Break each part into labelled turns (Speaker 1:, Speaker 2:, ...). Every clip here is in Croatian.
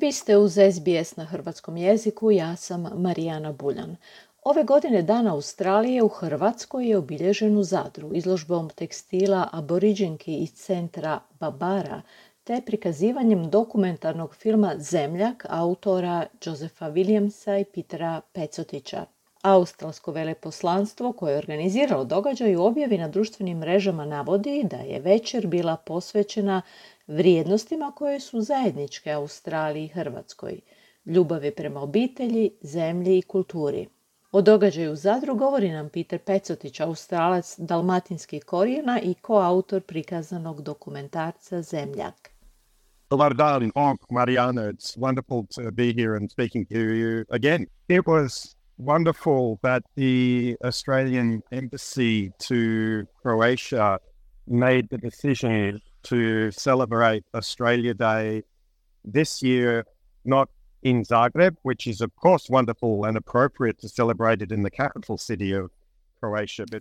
Speaker 1: Vi ste uz SBS na hrvatskom jeziku, ja sam Marijana Buljan. Ove godine Dan Australije u Hrvatskoj je obilježen u Zadru izložbom tekstila aboriđenki iz centra Babara te prikazivanjem dokumentarnog filma Zemljak autora Josefa Williamsa i Petera Pecotića. Australsko veleposlanstvo koje je organiziralo događaj u objavi na društvenim mrežama navodi da je večer bila posvećena vrijednostima koje su zajedničke Australiji i Hrvatskoj, ljubavi prema obitelji, zemlji i kulturi. O događaju u Zadru govori nam Peter Pecotić, australac dalmatinskih korijena i koautor prikazanog dokumentarca Zemljak.
Speaker 2: Dobar dan, Marijana. It's wonderful to be here and speaking to you again. It was wonderful that the Australian embassy to Croatia made the decision to celebrate Australia Day this year, not in Zagreb, which is, of course, wonderful and appropriate to celebrate it in the capital city of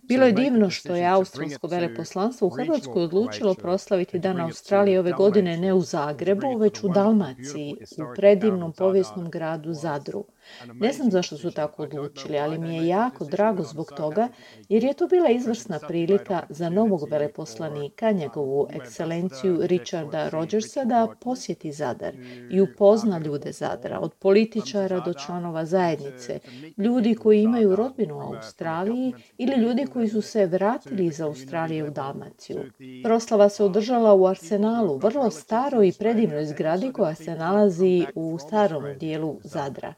Speaker 1: Bilo je divno što je australsko veleposlanstvo u Hrvatskoj odlučilo proslaviti Dan Australije ove godine ne u Zagrebu, već u Dalmaciji, u predivnom povijesnom gradu Zadru. Ne znam zašto su tako odlučili, ali mi je jako drago zbog toga, jer je to bila izvrsna prilika za novog veleposlanika, njegovu ekscelenciju Richarda Rogersa, da posjeti Zadar i upozna ljude Zadra, od političara do članova zajednice, ljudi koji imaju rodbinu u Australiji ili ljudi koji su se vratili iz Australije u Dalmaciju. Proslava se održala u Arsenalu, vrlo staroj i predivnoj zgradi koja se nalazi u starom dijelu Zadra.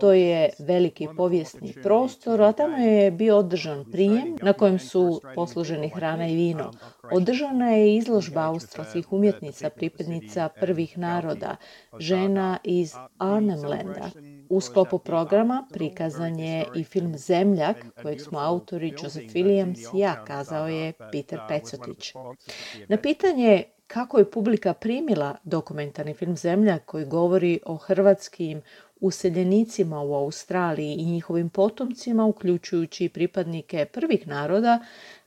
Speaker 1: To je veliki povijesni prostor, a tamo je bio održan prijem na kojem su posluženi hrana i vino. Održana je izložba australskih umjetnica, pripadnica prvih naroda, žena iz Arnhemlanda. U sklopu programa prikazan je i film Zemljak, kojeg smo autori Joseph Williams i ja, kazao je Peter Pecotić. Na pitanje kako je publika primila dokumentarni film Zemlja koji govori o hrvatskim useljenicima u Australiji i njihovim potomcima, uključujući i pripadnike prvih naroda,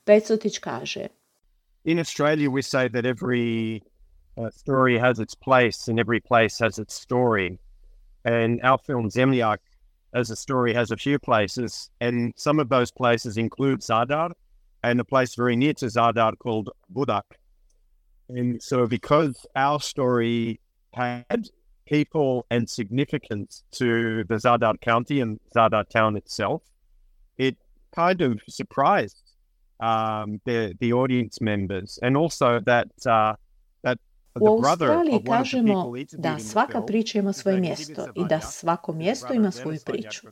Speaker 1: Pecotić kaže
Speaker 2: In Australia we say that every uh, story has its place and every place has its story. And our film Zemljak as a story has a few places and some of those places include Zadar and a place very near to Zadar called Budak. And so because our story had people and significance to the Zadar County and Zadar town itself, it kind of surprised um, the the audience members, and also that uh, that
Speaker 1: U Australiji kažemo da svaka priča ima svoje mjesto i da svako mjesto ima svoju priču.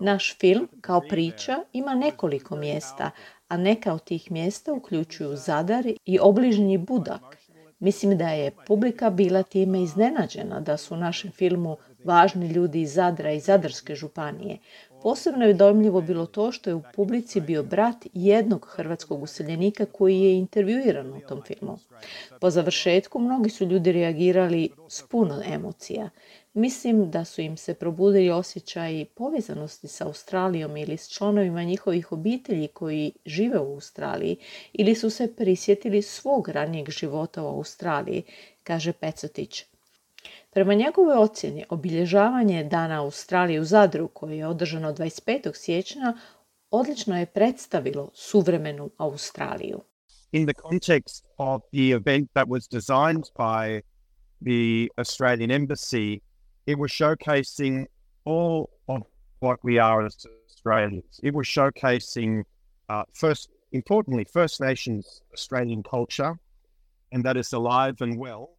Speaker 1: Naš film kao priča ima nekoliko mjesta, a neka od tih mjesta uključuju Zadar i obližnji Budak Mislim da je publika bila time iznenađena da su u našem filmu važni ljudi iz Zadra i Zadarske županije. Posebno je dojmljivo bilo to što je u publici bio brat jednog hrvatskog useljenika koji je intervjuiran u tom filmu. Po završetku mnogi su ljudi reagirali s puno emocija. Mislim da su im se probudili osjećaji povezanosti sa Australijom ili s članovima njihovih obitelji koji žive u Australiji ili su se prisjetili svog ranijeg života u Australiji, kaže Pecotić. Prema njegovoj ocjeni, obilježavanje Dana Australije u Zadru, koje je održano 25. siječnja, odlično je predstavilo suvremenu Australiju.
Speaker 2: In the context of the event that was designed by the Australian Embassy it was showcasing all of what we are as Australians. It was showcasing, uh, first, importantly, First Nations Australian culture, and that is alive and well.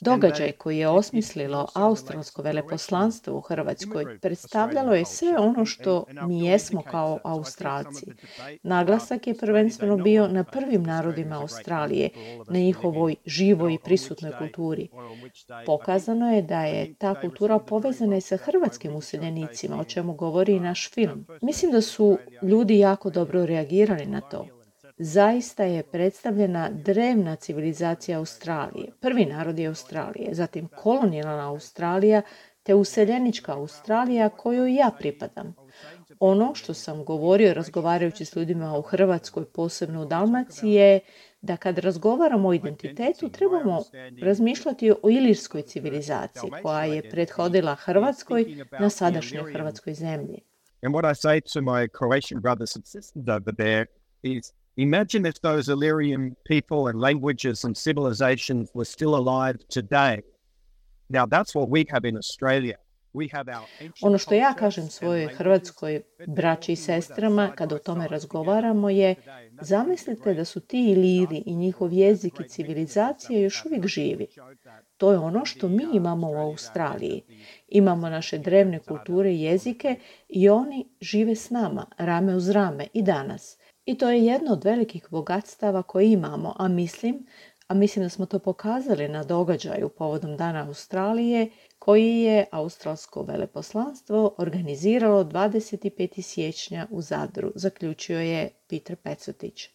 Speaker 1: Događaj koji je osmislilo australsko veleposlanstvo u Hrvatskoj predstavljalo je sve ono što mi jesmo kao Australci. Naglasak je prvenstveno bio na prvim narodima Australije, na njihovoj živoj i prisutnoj kulturi. Pokazano je da je ta kultura povezana i sa hrvatskim useljenicima, o čemu govori i naš film. Mislim da su ljudi jako dobro reagirali na to zaista je predstavljena drevna civilizacija Australije, prvi narodi Australije, zatim kolonijalna Australija te useljenička Australija kojoj ja pripadam. Ono što sam govorio razgovarajući s ljudima u Hrvatskoj, posebno u Dalmaciji, je da kad razgovaramo o identitetu trebamo razmišljati o ilirskoj civilizaciji koja je prethodila Hrvatskoj na sadašnjoj Hrvatskoj zemlji.
Speaker 2: And what I say to my Croatian brothers and sisters over there is imagine if those Illyrian people and languages and civilizations were still alive today. Now that's what we have in Australia.
Speaker 1: Ono što ja kažem svojoj hrvatskoj braći i sestrama kad o tome razgovaramo je zamislite da su ti iliri i njihov jezik i civilizacija još uvijek živi. To je ono što mi imamo u Australiji. Imamo naše drevne kulture i jezike i oni žive s nama, rame uz rame i danas. I to je jedno od velikih bogatstava koje imamo, a mislim, a mislim da smo to pokazali na događaju povodom Dana Australije, koji je Australsko veleposlanstvo organiziralo 25. siječnja u Zadru, zaključio je Peter Pecotić.